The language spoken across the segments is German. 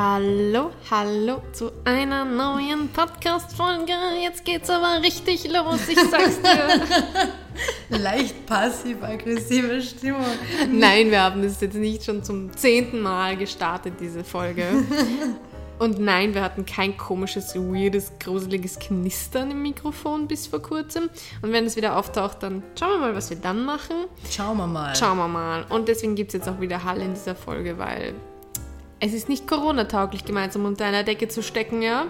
Hallo, hallo zu einer neuen Podcast-Folge. Jetzt geht's aber richtig los, ich sag's dir. Leicht passiv-aggressive Stimmung. Nein, wir haben das jetzt nicht schon zum zehnten Mal gestartet, diese Folge. Und nein, wir hatten kein komisches, weirdes, gruseliges Knistern im Mikrofon bis vor kurzem. Und wenn es wieder auftaucht, dann schauen wir mal, was wir dann machen. Schauen wir mal. Schauen wir mal. Und deswegen gibt es jetzt auch wieder Hall in dieser Folge, weil es ist nicht Corona-tauglich, gemeinsam unter einer Decke zu stecken, ja?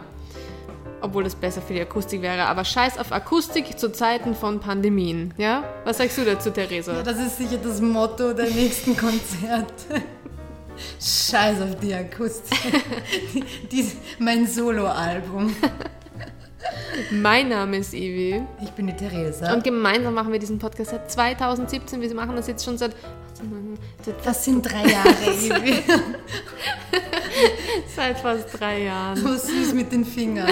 Obwohl das besser für die Akustik wäre. Aber scheiß auf Akustik zu Zeiten von Pandemien, ja? Was sagst du dazu, Theresa? Ja, das ist sicher das Motto der nächsten Konzerte. Scheiß auf die Akustik. die, die, mein Soloalbum. Mein Name ist Ivi. Ich bin die Theresa. Und gemeinsam machen wir diesen Podcast seit 2017. Wir machen das jetzt schon seit. Das sind drei Jahre, seit fast drei Jahren. So süß mit den Fingern.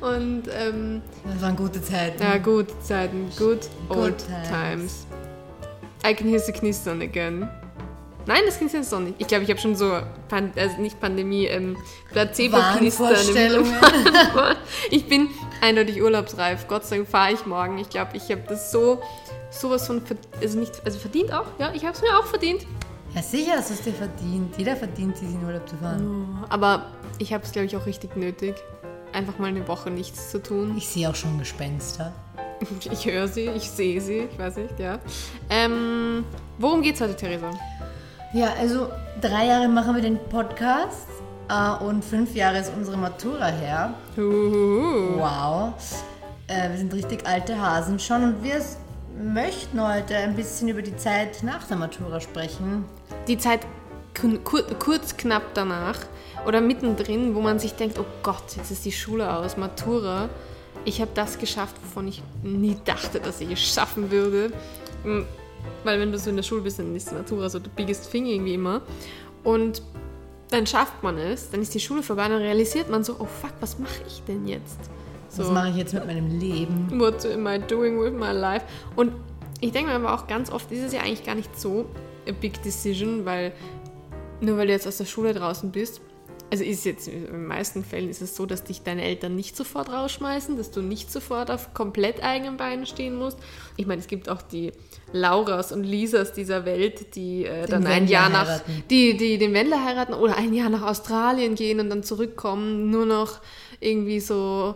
Und. Ähm, das waren gute Zeiten. Ja, gute Zeiten. Good old Good times. times. I can hear the knistern again. Nein, das knistert jetzt doch nicht. Ich glaube, ich habe schon so, Pan also nicht Pandemie, ähm, Placebo-Knistern. Ich bin eindeutig urlaubsreif. Gott sei Dank fahre ich morgen. Ich glaube, ich habe das so, sowas von, also nicht, also verdient auch. Ja, ich habe es mir auch verdient. Ja, sicher hast du es dir verdient. Jeder verdient sich in Urlaub zu fahren. Aber ich habe es, glaube ich, auch richtig nötig. Einfach mal eine Woche nichts zu tun. Ich sehe auch schon Gespenster. Ich höre sie, ich sehe sie, ich weiß nicht, ja. Ähm, worum geht's heute, Theresa? Ja, also drei Jahre machen wir den Podcast äh, und fünf Jahre ist unsere Matura her. Huhuhu. Wow. Äh, wir sind richtig alte Hasen schon und wir möchten heute ein bisschen über die Zeit nach der Matura sprechen. Die Zeit kur kurz knapp danach oder mittendrin, wo man sich denkt, oh Gott, jetzt ist die Schule aus, Matura. Ich habe das geschafft, wovon ich nie dachte, dass ich es schaffen würde. Mm, Weil wenn du so in der Schule bist, dann ist Matura so the biggest thing irgendwie immer. Und dann schafft man es, dann ist die Schule vorbei, dann realisiert man so, oh fuck, was mache ich denn jetzt? Was mache ich jetzt mit meinem Leben? What am I doing with my life? Und ich denke mir aber auch ganz oft, ist es ja eigentlich gar nicht so a big decision, weil nur weil du jetzt aus der Schule draußen bist, also ist jetzt in den meisten Fällen ist es so, dass dich deine Eltern nicht sofort rausschmeißen, dass du nicht sofort auf komplett eigenen Beinen stehen musst. Ich meine, es gibt auch die Lauras und Lisas dieser Welt, die äh, dann ein Wendler Jahr nach, heiraten. die, die den Wendler heiraten oder ein Jahr nach Australien gehen und dann zurückkommen, nur noch irgendwie so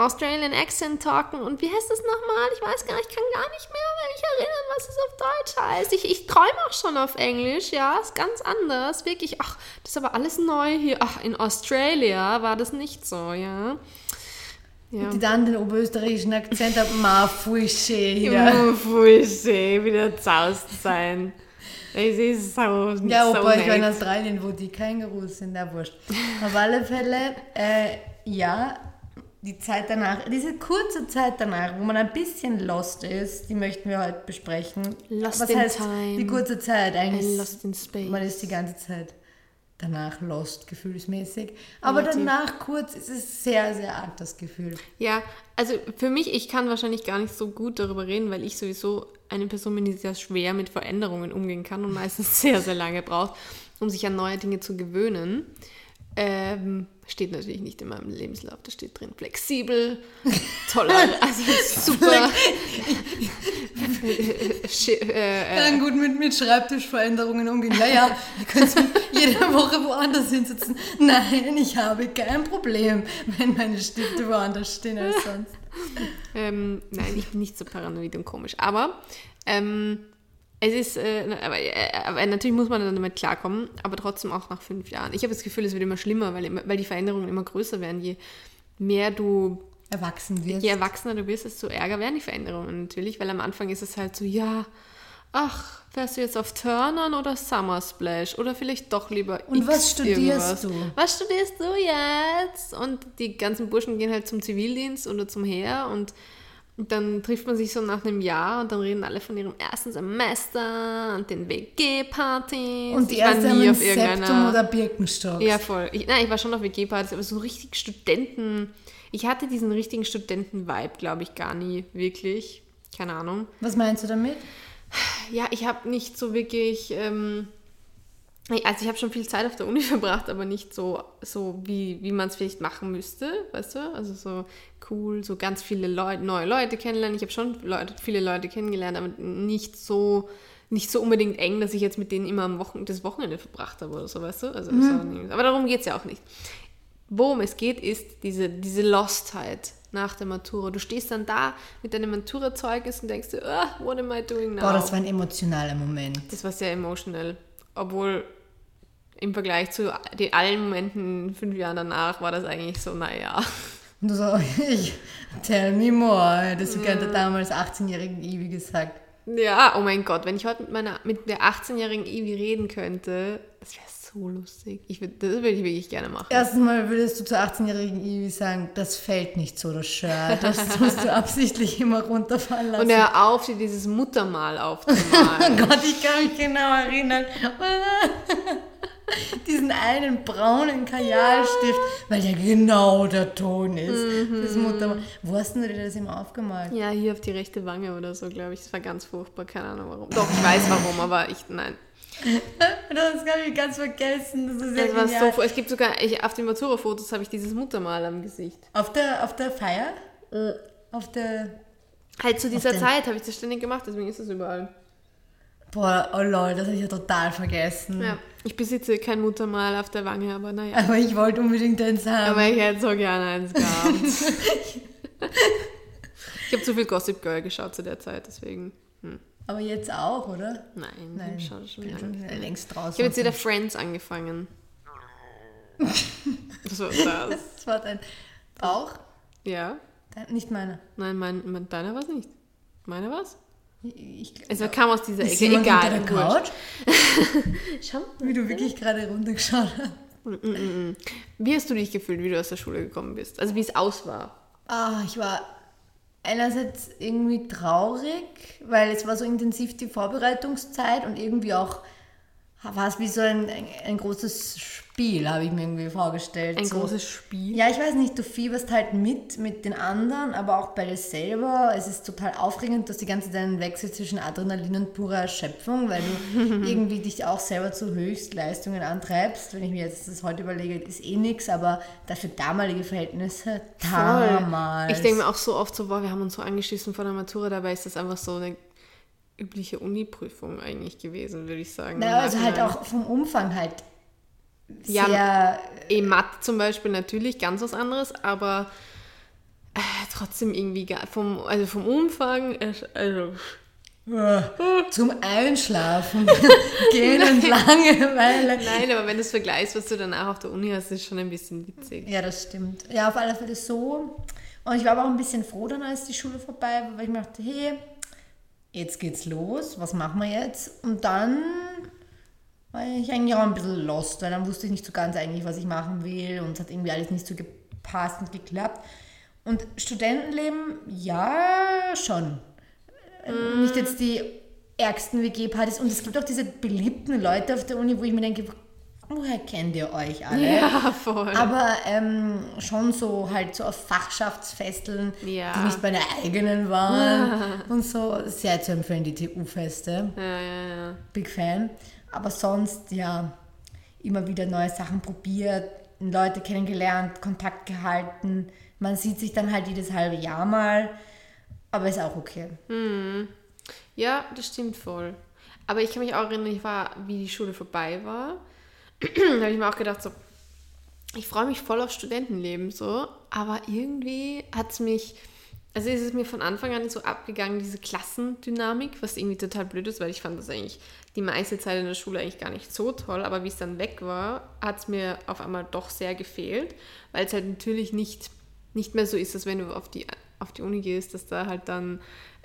Australian Accent talken und wie heißt das nochmal? Ich weiß gar nicht, ich kann gar nicht mehr mich erinnern, was es auf Deutsch heißt. Ich, ich träume auch schon auf Englisch, ja, ist ganz anders, wirklich. Ach, das ist aber alles neu hier. Ach, in Australia war das nicht so, ja. Ja. Die dann den oberösterreichischen Akzent haben, ma fui schön hier. Ja. Voll schön, wieder zaust sein. Es ist so, Ja, so Opa, ich war in nett. Australien, wo die Kängurus sind, na wurscht. Auf alle Fälle, äh, ja, die Zeit danach, diese kurze Zeit danach, wo man ein bisschen lost ist, die möchten wir heute besprechen. Lost Was in heißt time. die kurze Zeit? Eigentlich, lost in space. man ist die ganze Zeit danach lost, gefühlsmäßig. Aber Relativ. danach kurz ist es sehr, sehr arg, das Gefühl. Ja, also für mich, ich kann wahrscheinlich gar nicht so gut darüber reden, weil ich sowieso eine Person bin, die sehr schwer mit Veränderungen umgehen kann und meistens sehr, sehr lange braucht, um sich an neue Dinge zu gewöhnen. Ähm, steht natürlich nicht in meinem Lebenslauf, da steht drin flexibel, toller, also super. Äh, äh, Kann gut mit, mit Schreibtischveränderungen umgehen. Ja, ja, ihr könnt jede Woche woanders hinsitzen. Nein, ich habe kein Problem, wenn meine Stifte woanders stehen als sonst. Ähm, nein, ich bin nicht so paranoid und komisch. Aber ähm, es ist, äh, aber, äh, aber natürlich muss man dann damit klarkommen, aber trotzdem auch nach fünf Jahren. Ich habe das Gefühl, es wird immer schlimmer, weil, weil die Veränderungen immer größer werden. Je mehr du, Erwachsen wirst. je erwachsener du wirst, desto ärger werden die Veränderungen natürlich, weil am Anfang ist es halt so, ja, ach, fährst du jetzt auf Turnern oder Summer Splash oder vielleicht doch lieber Und X was studierst irgendwas. du? Was studierst du jetzt? Und die ganzen Burschen gehen halt zum Zivildienst oder zum Heer und dann trifft man sich so nach einem Jahr und dann reden alle von ihrem ersten Semester und den WG-Partys. Und die Ich war erste haben nie auf irgendeiner- Septum oder Birkenstock. Ja, voll. Ich, nein, ich war schon auf WG-Partys, aber so richtig Studenten... Ich hatte diesen richtigen Studenten-Vibe, glaube ich, gar nie wirklich. Keine Ahnung. Was meinst du damit? Ja, ich habe nicht so wirklich... Ähm, Also ich habe schon viel Zeit auf der Uni verbracht, aber nicht so, so wie, wie man es vielleicht machen müsste, weißt du? Also so cool, so ganz viele Leute, neue Leute kennenlernen. Ich habe schon Leute, viele Leute kennengelernt, aber nicht so, nicht so unbedingt eng, dass ich jetzt mit denen immer am Wochen, das Wochenende verbracht habe oder so, weißt du? Also nie- aber darum geht es ja auch nicht. Worum es geht, ist diese, diese Lostheit nach der Matura. Du stehst dann da mit deinem Maturazeugnis und denkst dir, ah, what am I doing now? Boah, das war ein emotionaler Moment. Das war sehr emotional. Obwohl im Vergleich zu den allen Momenten fünf Jahren danach war das eigentlich so, naja. Und du so, ich, tell me more, gerne Mm. der damals 18-jährigen Ivi gesagt. Ja, oh mein Gott, wenn ich heute mit meiner mit der 18-jährigen Ivi reden könnte, das wäre so lustig. Ich würd, das würde ich wirklich gerne machen. Erstens mal würdest du zur 18-jährigen Ivi sagen, das fällt nicht so, das Shirt. Das musst du absichtlich immer runterfallen lassen. Und hör auf, dir dieses Muttermal Oh aufzumalen. Gott, ich kann mich genau erinnern. Diesen einen braunen Kajalstift, weil der genau der Ton ist. Das Mutter. Wo hast denn du dir das immer aufgemalt? ja, hier auf die rechte Wange oder so, glaube ich. Das war ganz furchtbar, keine Ahnung warum. Doch, ich weiß warum, aber ich, nein. Das habe ich ganz vergessen. Das ist ja Es war genial. so, es gibt sogar, ich, auf den Matura-Fotos habe ich dieses Muttermal am Gesicht. Auf der, auf der Feier? Auf der. Halt zu dieser Zeit habe ich das ständig gemacht, deswegen ist das überall. Boah, oh lol, das habe ich ja total vergessen. Ja, ich besitze kein Muttermal auf der Wange, aber naja. Aber ich wollte unbedingt eins haben. Aber ich hätte so gerne eins gehabt. ich habe zu viel Gossip Girl geschaut zu der Zeit, deswegen. Hm. Aber jetzt auch, oder? Nein, Nein, ich schon lange. schon längst draußen. Ich habe jetzt wieder Friends angefangen. War das? Das war dein Bauch? Ja? Dein, nicht meiner. Nein, mein, mein, deiner war es nicht. Meiner war es? Ich, Es kam aus dieser Ecke. Egal. der. Couch? Schau. Wie du wirklich gerade runtergeschaut hast. Wie hast du dich gefühlt, wie du aus der Schule gekommen bist? Also wie es aus war? Ah, ich war einerseits irgendwie traurig, weil es war so intensiv die Vorbereitungszeit und irgendwie auch war es wie so ein, ein, großes Spiel, habe ich mir irgendwie vorgestellt. Ein so. großes Spiel. Ja, ich weiß nicht, du fieberst halt mit mit den anderen, aber auch bei dir selber. Es ist total aufregend, dass die ganze Zeit einen Wechsel zwischen Adrenalin und purer Erschöpfung, weil du irgendwie dich auch selber zu Höchstleistungen antreibst. Wenn ich mir jetzt das heute überlege, ist eh nix, aber dafür damalige Verhältnisse damals. Ich denke mir auch so oft so, boah, wir haben uns so angeschissen vor der Matura, dabei ist das einfach so eine übliche Uni-Prüfung eigentlich gewesen, würde ich sagen. Im also halt auch vom Umfang halt Ja, sehr. E Mathe zum Beispiel natürlich ganz was anderes, aber äh, trotzdem irgendwie gar, vom, also vom Umfang, äh, also äh, zum Einschlafen gehen und Langeweile. nein, aber wenn du es vergleichst, was du danach auf der Uni hast, ist schon ein bisschen witzig. Ja, das stimmt. Ja, auf alle Fälle so. Und ich war aber auch ein bisschen froh dann, als die Schule vorbei war, weil ich mir dachte, hey, jetzt geht's los, was machen wir jetzt? Und dann war ich eigentlich auch ein bisschen lost, weil dann wusste ich nicht so ganz eigentlich, was ich machen will und es hat irgendwie alles nicht so gepasst und geklappt. Und Studentenleben, ja, schon. Mm. Nicht jetzt die ärgsten WG-Partys. Und es gibt auch diese beliebten Leute auf der Uni, wo ich mir denke, woher kennt ihr euch alle? Ja, voll. Aber ähm, schon so halt so auf Fachschaftsfesteln, Ja. die nicht meine eigenen waren und so. Sehr zu empfehlen, die TU-Feste. ja, ja, ja. Big Fan. Aber sonst, ja, immer wieder neue Sachen probiert, Leute kennengelernt, Kontakt gehalten. Man sieht sich dann halt jedes halbe Jahr mal, aber ist auch okay. Ja, das stimmt voll. Aber ich kann mich auch erinnern, ich war, wie die Schule vorbei war, da habe ich mir auch gedacht, so, ich freue mich voll auf Studentenleben, so, aber irgendwie hat es mich, also ist es mir von Anfang an so abgegangen, diese Klassendynamik, was irgendwie total blöd ist, weil ich fand das eigentlich die meiste Zeit in der Schule eigentlich gar nicht so toll, aber wie es dann weg war, hat es mir auf einmal doch sehr gefehlt, weil es halt natürlich nicht, nicht mehr so ist, dass wenn du auf die, auf die Uni gehst, dass da halt dann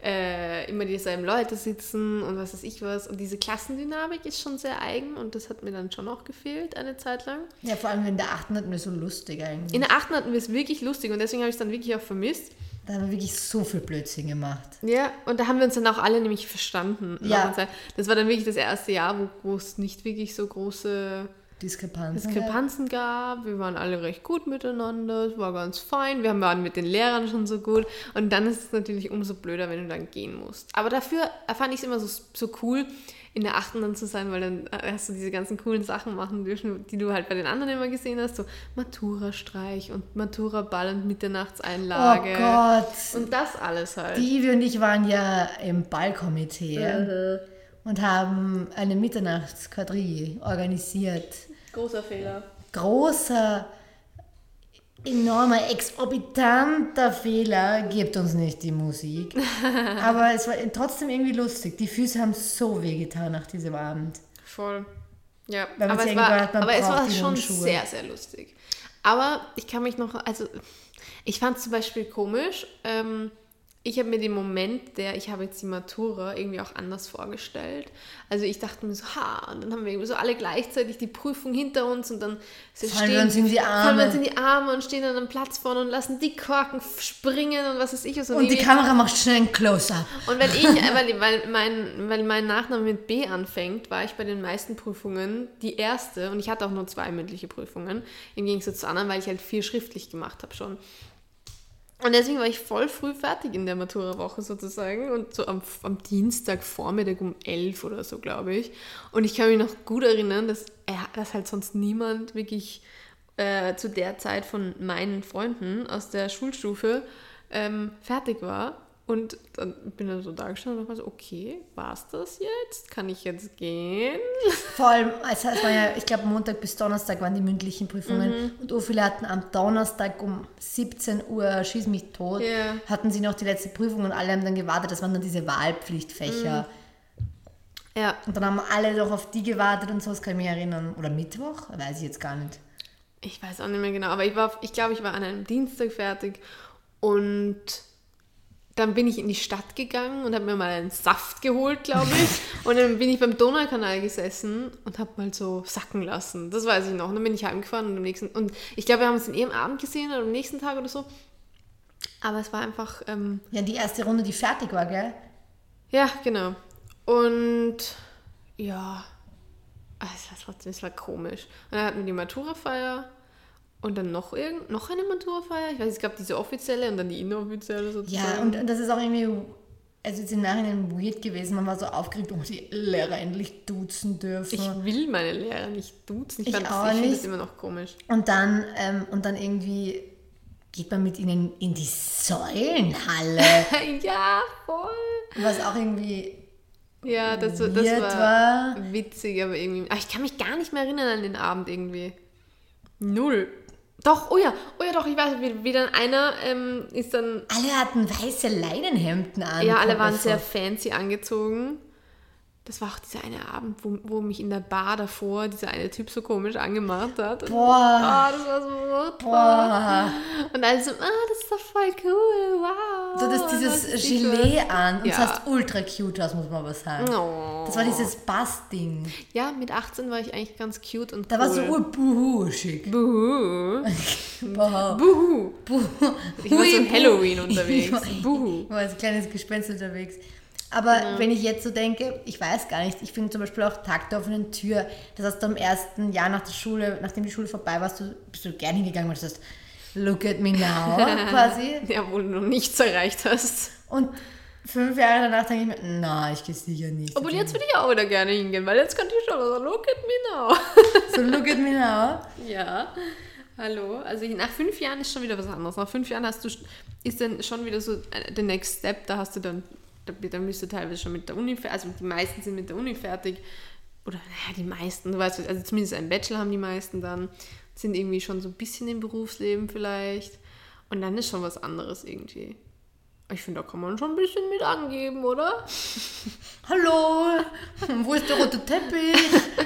äh, immer dieselben Leute sitzen und was weiß ich was. Und diese Klassendynamik ist schon sehr eigen und das hat mir dann schon auch gefehlt eine Zeit lang. Ja, vor allem in der 8. hatten wir so lustig eigentlich. In der 8. hatten wir es wirklich lustig und deswegen habe ich es dann wirklich auch vermisst. Da haben wir wirklich so viel Blödsinn gemacht. Ja, und da haben wir uns dann auch alle nämlich verstanden. Ja. Das war dann wirklich das erste Jahr, wo, wo es nicht wirklich so große Diskrepanzen. Diskrepanzen gab. Wir waren alle recht gut miteinander, es war ganz fein. Wir waren mit den Lehrern schon so gut. Und dann ist es natürlich umso blöder, wenn du dann gehen musst. Aber dafür fand ich es immer so, so cool. in der achten dann zu sein, weil dann äh, hast du diese ganzen coolen Sachen machen dürfen, die du halt bei den anderen immer gesehen hast, so Matura-Streich und Matura-Ball und Mitternachtseinlage. Oh Gott. Und das alles halt. Die und ich waren ja im Ballkomitee und haben eine Mitternachtsquadrille organisiert. Großer Fehler. Großer, enormer, exorbitanter Fehler gibt uns nicht die Musik. Aber es war trotzdem irgendwie lustig. Die Füße haben so wehgetan nach diesem Abend. Voll. Ja, aber, es war, man aber es war schon sehr, sehr lustig. Aber ich kann mich noch, also ich fand es zum Beispiel komisch. Ähm, ich habe mir den Moment, der ich habe jetzt die Matura irgendwie auch anders vorgestellt. Also ich dachte mir so, ha, und dann haben wir irgendwie so alle gleichzeitig die Prüfung hinter uns und dann so Fallen wir uns in die fallen wir uns Arme. in die Arme und stehen an einem Platz vorne und lassen die Korken springen und was weiß ich. was. Und die irgendwie- Kamera macht schnell ein Close-Up. und weil ich, weil, weil, mein, weil mein Nachname mit B anfängt, war ich bei den meisten Prüfungen die erste und ich hatte auch nur zwei mündliche Prüfungen, im Gegensatz zu anderen, weil ich halt vier schriftlich gemacht habe schon. Und deswegen war ich voll früh fertig in der Matura-Woche sozusagen und so am, am Dienstag Vormittag um elf oder so, glaube ich. Und ich kann mich noch gut erinnern, dass, er, dass halt sonst niemand wirklich äh, zu der Zeit von meinen Freunden aus der Schulstufe ähm, fertig war. Und dann bin ich so da gestanden und war so, okay, war's das jetzt? Kann ich jetzt gehen? Vor allem, also es war ja, ich glaube, Montag bis Donnerstag waren die mündlichen Prüfungen. Mhm. Und viele hatten am Donnerstag um 17 Uhr, schieß mich tot, Ja. hatten sie noch die letzte Prüfung und alle haben dann gewartet. Das waren dann diese Wahlpflichtfächer. Ja, Und dann haben alle doch auf die gewartet und so, das kann ich mich erinnern. Oder Mittwoch? Weiß ich jetzt gar nicht. ich weiß auch nicht mehr genau, aber ich war, ich glaube, ich war an einem Dienstag fertig und dann bin ich in die Stadt gegangen und habe mir mal einen Saft geholt, glaube ich. Und dann bin ich beim Donaukanal gesessen und habe mal so sacken lassen. Das weiß ich noch. Und dann bin ich heimgefahren und am nächsten und ich glaube, wir haben uns in ihrem Abend gesehen oder am nächsten Tag oder so. Aber es war einfach ähm, Ja, die erste Runde, die fertig war, gell? Ja, genau. Und ja, ah, es war trotzdem, es war komisch. Und dann hatten wir die Matura-Feier und dann noch irgend, noch eine Matura-Feier. Ich weiß, es gab diese offizielle und dann die inoffizielle sozusagen. Ja, und das ist auch irgendwie, also jetzt im Nachhinein weird gewesen. Man war so aufgeregt, ob die Lehrer endlich duzen dürfen. ich will meine Lehrer nicht duzen. Ich, Ich fand das, auch ich nicht. das immer noch komisch. Und dann, ähm, und dann irgendwie geht man mit ihnen in die Säulenhalle, ja, voll. was auch irgendwie Ja, das, das war, war. witzig, aber irgendwie. Ach, ich kann mich gar nicht mehr erinnern an den Abend irgendwie. Null. Doch, oh ja, oh ja, doch, ich weiß, wie, wie dann einer ähm, ist dann Alle hatten weiße Leinenhemden an. Ja, alle waren sehr vor. fancy angezogen. Das war auch dieser eine Abend, wo, wo mich in der Bar davor dieser eine Typ so komisch angemacht hat. Und, Boah. Ah, das war so. Boah. Und alle so, ah, das ist doch voll cool, wow. Du hattest das dieses ist Gelee an und Ja. sahst ultra cute aus, muss man aber sagen. Oh. Das war dieses Bass-Ding. Ja, mit 18 war ich eigentlich ganz cute und Da cool. war so urbuhu schick. Buhu. Boah. Buhu. Ich war so. Halloween unterwegs. Ich war- Buhu. Ich war als kleines Gespenst unterwegs. Aber Genau. wenn ich jetzt so denke, ich weiß gar nicht, ich finde zum Beispiel auch Tag der offenen Tür, das hast du am ersten Jahr nach der Schule, nachdem die Schule vorbei war, du, bist du gern hingegangen und hast look at me now, quasi. Ja, wo du noch nichts erreicht hast. Und fünf Jahre danach denke ich mir, na, ich gehe sicher nicht. Obwohl, jetzt würde ich auch wieder gerne hingehen, weil jetzt könnte ich schon so, look at me now. So look at me now. Ja, hallo. Also nach fünf Jahren ist schon wieder was anderes. Nach fünf Jahren hast du ist dann schon wieder so äh, der Next Step. Da hast du dann, da, bist du teilweise schon mit der Uni, fer- also die meisten sind mit der Uni fertig. Oder naja, die meisten, du weißt, also zumindest einen Bachelor haben die meisten dann, sind irgendwie schon so ein bisschen im Berufsleben vielleicht. Und dann ist schon was anderes irgendwie. Ich finde, da kann man schon ein bisschen mit angeben, oder? Hallo, wo ist der rote Teppich?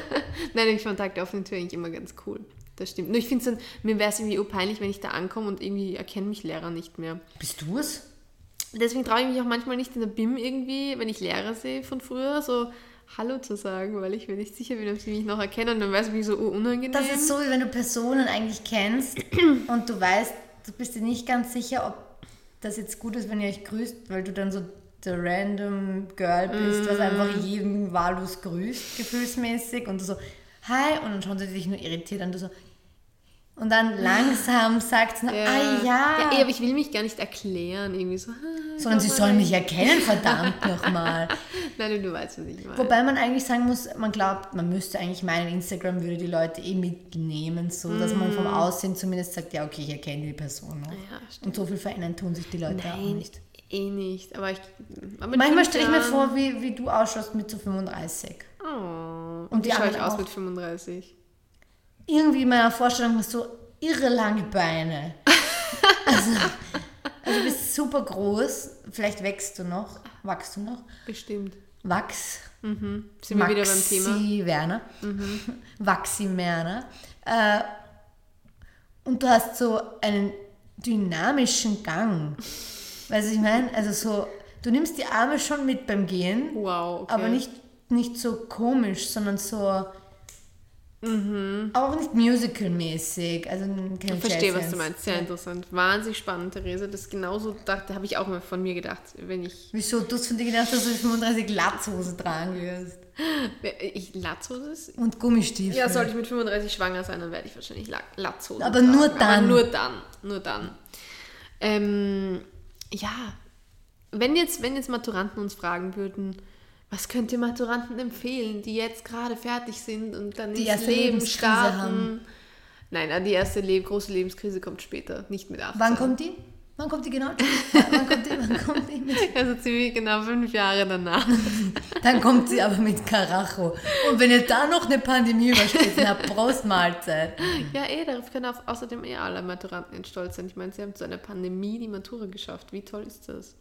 Nein, ich fand Tag der offenen Tür eigentlich immer ganz cool. Das stimmt. Nur ich finde es dann, mir wäre es irgendwie peinlich, wenn ich da ankomme und irgendwie erkennen mich Lehrer nicht mehr. Bist du es? Deswegen traue ich mich auch manchmal nicht in der BIM irgendwie, wenn ich Lehrer sehe von früher, so Hallo zu sagen, weil ich mir nicht sicher bin, ob sie mich noch erkennen. Und dann wäre es mich so unangenehm. Das ist so, wie wenn du Personen eigentlich kennst und du weißt, du bist dir nicht ganz sicher, ob das jetzt gut ist, wenn ihr euch grüßt, weil du dann so der random Girl bist, was einfach jeden wahllos grüßt, gefühlsmäßig. Und du so, hi, und dann schauen sie dich nur irritiert an, du so, Und dann langsam sagt sie, ah ja. ja. eh, aber ich will mich gar nicht erklären, irgendwie so. ah, Sondern sie sollen mich erkennen, verdammt nochmal. Nein, du weißt, was ich meine. Wobei man eigentlich sagen muss, man glaubt, man müsste eigentlich meinen, Instagram würde die Leute eh mitnehmen, so dass man vom Aussehen zumindest sagt, ja okay, ich erkenne die Person noch. Mm. Ja. Und so viel verändern tun sich die Leute auch Nein, nicht. eh nicht. Aber ich. Aber Manchmal stelle ich mir vor, wie, wie du ausschaust mit so 35. Oh, und, Und wie die schaue ich aus auch. mit 35? Irgendwie in meiner Vorstellung so irre lange Beine. Also, also du bist super groß, vielleicht wächst du noch, wachst du noch, Bestimmt. wachs. Mhm. Sind wir wieder beim Thema? Mhm. Maxi Werner. Waxi Werner. Äh, und du hast so einen dynamischen Gang. Weißt du, ich meine? Also so, du nimmst die Arme schon mit beim Gehen, Wow, okay. aber nicht, nicht so komisch, sondern so. Aber auch nicht musical-mäßig. Also Mhm. Ich verstehe, was du meinst. Sehr interessant. Wahnsinnig spannend, Therese. Das genauso dachte, habe ich auch mal von mir gedacht, wenn ich. Wieso? Du hast von dir gedacht, dass du 35 Latzhose tragen wirst. Ich Latzhose. Und Gummistiefel. Ja, sollte ich mit 35 schwanger sein, dann werde ich wahrscheinlich La- Latzhosen Aber nur tragen. dann. Aber nur dann. Nur dann. Ähm, ja. Wenn jetzt, wenn jetzt Maturanten uns fragen würden, was könnt ihr Maturanten empfehlen, die jetzt gerade fertig sind und dann Die ins erste Leben starten? haben. Nein, äh, die erste Le große Lebenskrise kommt später, nicht mit 18. Wann kommt die? Wann kommt die genau? Wann kommt die? Wann kommt die? Mit? Also ziemlich genau fünf Jahre danach. Dann kommt sie aber mit Karacho. Und wenn ihr da noch eine Pandemie übersteht, na Prost Mahlzeit. ja, eh, darauf können au- außerdem eh alle Maturanten stolz sein. Ich meine, sie haben zu einer Pandemie die Matura geschafft. Wie toll ist das?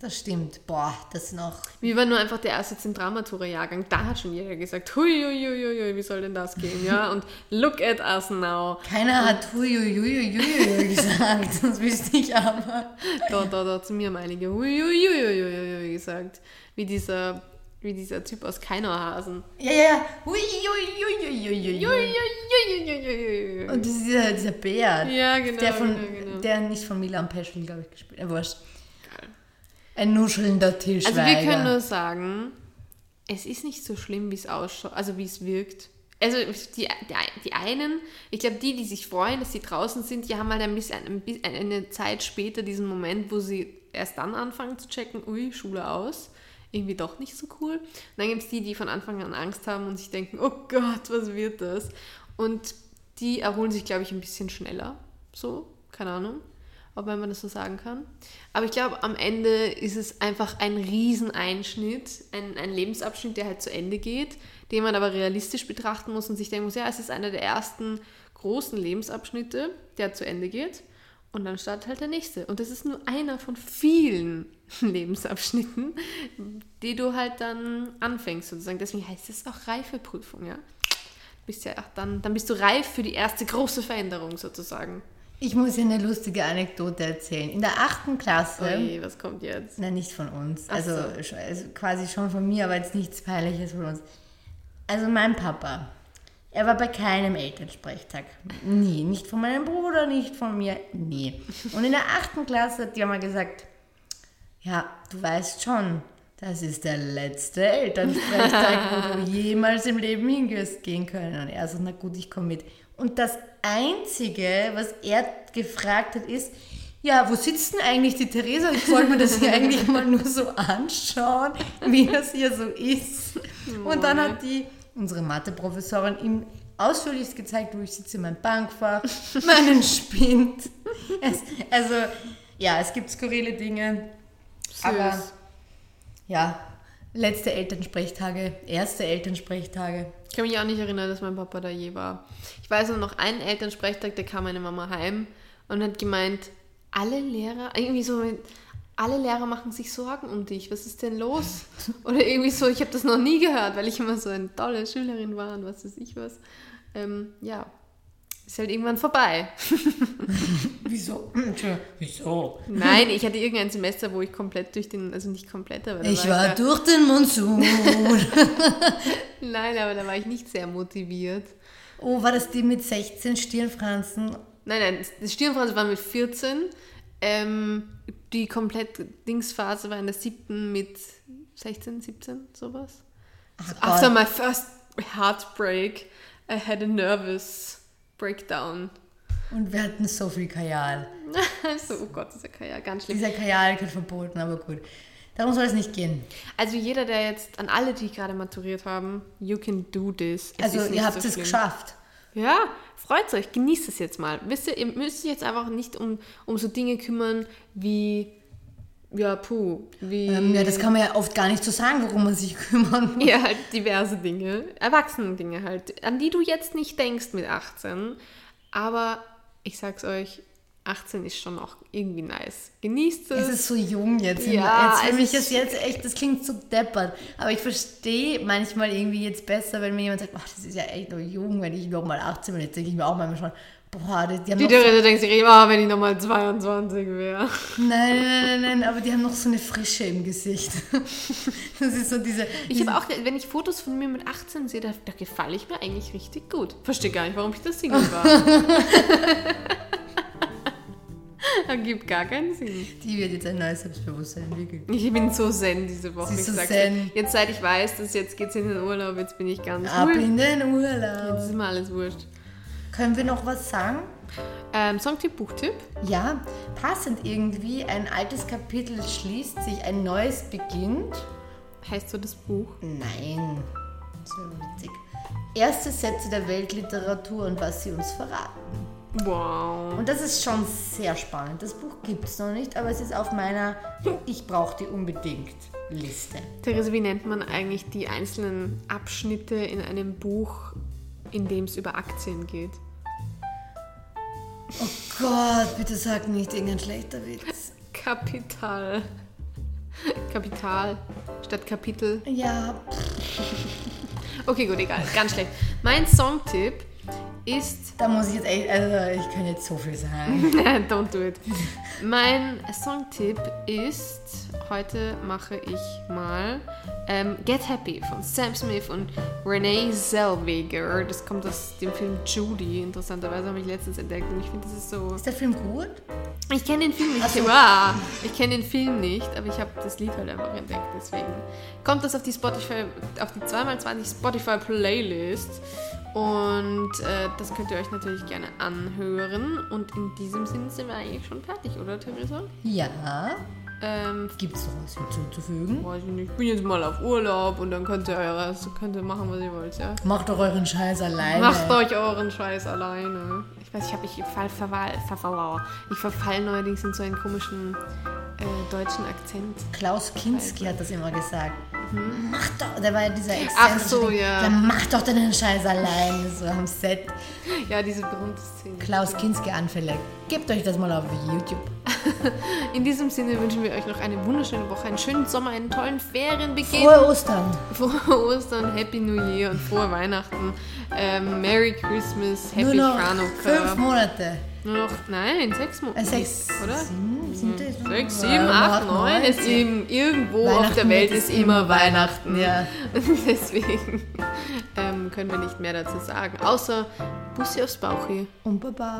Das stimmt. Boah, das noch. Wir waren nur einfach der erste Zentralmatura-Jahrgang. Da hat schon jeder gesagt, hui, hui, hui, hui, hui, wie soll denn das gehen? Ja, und look at us now. Keiner hat huiuiuiui gesagt. Das wüsste ich aber. Da, da, da, zu mir haben einige hui, hui, hui, hui, hui, hui gesagt. Wie dieser, wie dieser Typ aus Keinerhasen. Ja, ja, ja. Huiuiuiuiui. Hui, hui, hui, hui, hui, hui. Und das ist dieser, dieser Bär. Ja, genau, Der, von, genau, genau. der nicht von Milan Peschel, glaube ich, gespielt. Äh, wurscht. Ein nuschelnder Tischweiger. Also wir können nur sagen, es ist nicht so schlimm, wie es ausschaut, also wie es wirkt. Also die, die, die einen, ich glaube, die, die sich freuen, dass sie draußen sind, die haben halt ein bisschen, ein eine Zeit später diesen Moment, wo sie erst dann anfangen zu checken, ui, Schule aus. Irgendwie doch nicht so cool. Und dann gibt es die, die von Anfang an Angst haben und sich denken, oh Gott, was wird das? Und die erholen sich, glaube ich, ein bisschen schneller. So, keine Ahnung ob man das so sagen kann. Aber ich glaube, am Ende ist es einfach ein Rieseneinschnitt, ein, ein Lebensabschnitt, der halt zu Ende geht, den man aber realistisch betrachten muss und sich denken muss, ja, es ist einer der ersten großen Lebensabschnitte, der zu Ende geht. Und dann startet halt der nächste. Und das ist nur einer von vielen Lebensabschnitten, die du halt dann anfängst sozusagen. Deswegen heißt es auch Reifeprüfung, ja. Bist ja dann, dann bist du reif für die erste große Veränderung sozusagen. Ich muss dir eine lustige Anekdote erzählen. In der achten Klasse, Oje, was kommt jetzt? nein, nicht von uns, also, so. also quasi schon von mir, aber jetzt nichts Peinliches von uns. Also mein Papa, er war bei keinem Elternsprechtag. Nie. Nicht von meinem Bruder, nicht von mir, nie. Und in der achten Klasse hat die mal gesagt, ja, du weißt schon, das ist der letzte Elternsprechtag, wo du jemals im Leben hingehst gehen können. Und er so, na gut, ich komme mit. Und das Einzige, was er gefragt hat, ist, ja, wo sitzt denn eigentlich die Theresa? Ich wollte mir das hier eigentlich mal nur so anschauen, wie das hier so ist. Und dann hat die, unsere Matheprofessorin, ihm ausführlichst gezeigt, wo ich sitze, mein Bankfach, meinen Spind. Es, also, ja, es gibt skurrile Dinge. Aber Süß. ja, letzte Elternsprechtage, erste Elternsprechtage. Ich kann mich auch nicht erinnern, dass mein Papa da je war. Ich weiß nur noch einen Elternsprechtag, da kam meine Mama heim und hat gemeint, alle Lehrer, irgendwie so alle Lehrer machen sich Sorgen um dich, was ist denn los? Oder irgendwie so, ich habe das noch nie gehört, weil ich immer so eine tolle Schülerin war und was weiß ich was. Ähm, ja, ist halt irgendwann vorbei. Wieso? Entschuldigung, Wieso? Nein, ich hatte irgendein Semester, wo ich komplett durch den, also nicht komplett, aber Ich war war ich durch den Monsun. Nein, aber da war ich nicht sehr motiviert. oh, war das die mit 16 Stirnfransen? Nein, nein, das Stirnphase war mit 14. Ähm, die komplett Dingsphase war in der siebten mit 16, 17, sowas. Ach After Gott. my first heartbreak, I had a nervous breakdown. Und wir hatten so viel Kajal. so, oh Gott, dieser Kajal, ganz schlimm. Dieser Kajal wird verboten, aber gut. Darum soll es nicht gehen. Also jeder, der jetzt, an alle, die gerade maturiert haben, you can do this. Es Also ihr habt so es schlimm. geschafft. Ja, freut euch, genießt es jetzt mal. Wisst ihr, ihr müsst euch jetzt einfach nicht um, um so Dinge kümmern wie, ja, puh, wie... Ähm, ja, das kann man ja oft gar nicht so sagen, worum man sich kümmern muss. Ja, halt diverse Dinge, Erwachsenen-Dinge halt, an die du jetzt nicht denkst mit 18. Aber ich sag's euch, 18 ist schon auch irgendwie nice. Genießt es. Es ist so jung jetzt. Ja, jetzt für mich ist- jetzt echt, das klingt so deppert. Aber ich verstehe manchmal irgendwie jetzt besser, wenn mir jemand sagt, ach, das ist ja echt noch jung, wenn ich noch mal 18 bin. Jetzt denke ich mir auch manchmal schon, boah, die, die haben die noch Dürre, du denkst dir, ah, wenn ich nochmal 22 wäre. Nein, nein, nein, nein, aber die haben noch so eine Frische im Gesicht. Das ist so diese. Ich habe auch, wenn ich Fotos von mir mit 18 sehe, da, da gefalle ich mir eigentlich richtig gut. Verstehe gar nicht, warum ich das Single war. Ergibt gar keinen Sinn. Die wird jetzt ein neues Selbstbewusstsein entwickeln. Ich bin so zen diese Woche. Sie ist ich so zen. Jetzt seit ich weiß, dass jetzt geht's in den Urlaub, jetzt bin ich ganz Ab cool. in den Jetzt Urlaub. ist mir alles wurscht. Können wir noch was sagen? Ähm, Songtipp, Buchtipp. Ja, passend irgendwie. Ein altes Kapitel schließt sich, ein neues beginnt. Heißt so das Buch? Nein, das wäre witzig. Erste Sätze der Weltliteratur und was sie uns verraten. Wow. Und das ist schon sehr spannend. Das Buch gibt es noch nicht, aber es ist auf meiner Ich brauche die unbedingt Liste. Therese, wie nennt man eigentlich die einzelnen Abschnitte in einem Buch, in dem es über Aktien geht? Oh Gott, bitte sag nicht irgendein schlechter Witz. Kapital. Kapital statt Kapitel. Ja, Okay, gut, egal. Ganz schlecht. Mein Songtipp ist. da muss ich jetzt echt, also ich kann jetzt so viel sagen. Don't do it. Mein Songtipp ist. Heute mache ich mal ähm, Get Happy von Sam Smith und Renee Zellweger. Das kommt aus dem Film Judy. Interessanterweise habe ich letztens entdeckt und ich finde, das ist so. Ist der Film gut? Ich kenne den Film nicht. Ach so. Wow. Ich kenne den Film nicht, aber ich habe das Lied halt einfach entdeckt. Deswegen kommt das auf die Spotify, auf die 2x20 Spotify Playlist. Und äh, das könnt ihr euch natürlich gerne anhören. Und in diesem Sinne sind wir eigentlich schon fertig, oder Theresa? Ja. Ähm, Gibt es noch was hinzuzufügen? weiß ich nicht. Ich bin jetzt mal auf Urlaub und dann könnt ihr, eure, könnt ihr machen, was ihr wollt, ja? Macht doch euren Scheiß alleine. Macht euch euren Scheiß alleine. Ich weiß, ich habe ich fall, verfall, verfall, ich verfall neuerdings in so einen komischen deutschen Akzent. Klaus Kinski hat das immer gesagt. Mach doch, der war ja dieser Mhm. Ach so, ja. Dann mach doch deinen Scheiß allein, so am Set. Ja, diese berühmte Szene. Klaus Kinski Anfälle. Gebt euch das mal auf YouTube. In diesem Sinne wünschen wir euch noch eine wunderschöne Woche, einen schönen Sommer, einen tollen Ferienbeginn. Frohe Ostern. Frohe Ostern, Happy New Year und frohe Weihnachten. Ähm, Merry Christmas, Happy Nur noch Chanukka. fünf Monate. Nur noch, nein, sechs Monate. Äh, sechs, oder? sieben, siebte? Sechs, Ja, sieben, acht, acht, neun. Es eben irgendwo auf der Welt ist immer Weihnachten. Ja. Deswegen ähm, können wir nicht mehr dazu sagen. Außer Bussi aufs Bauchi. Und Baba.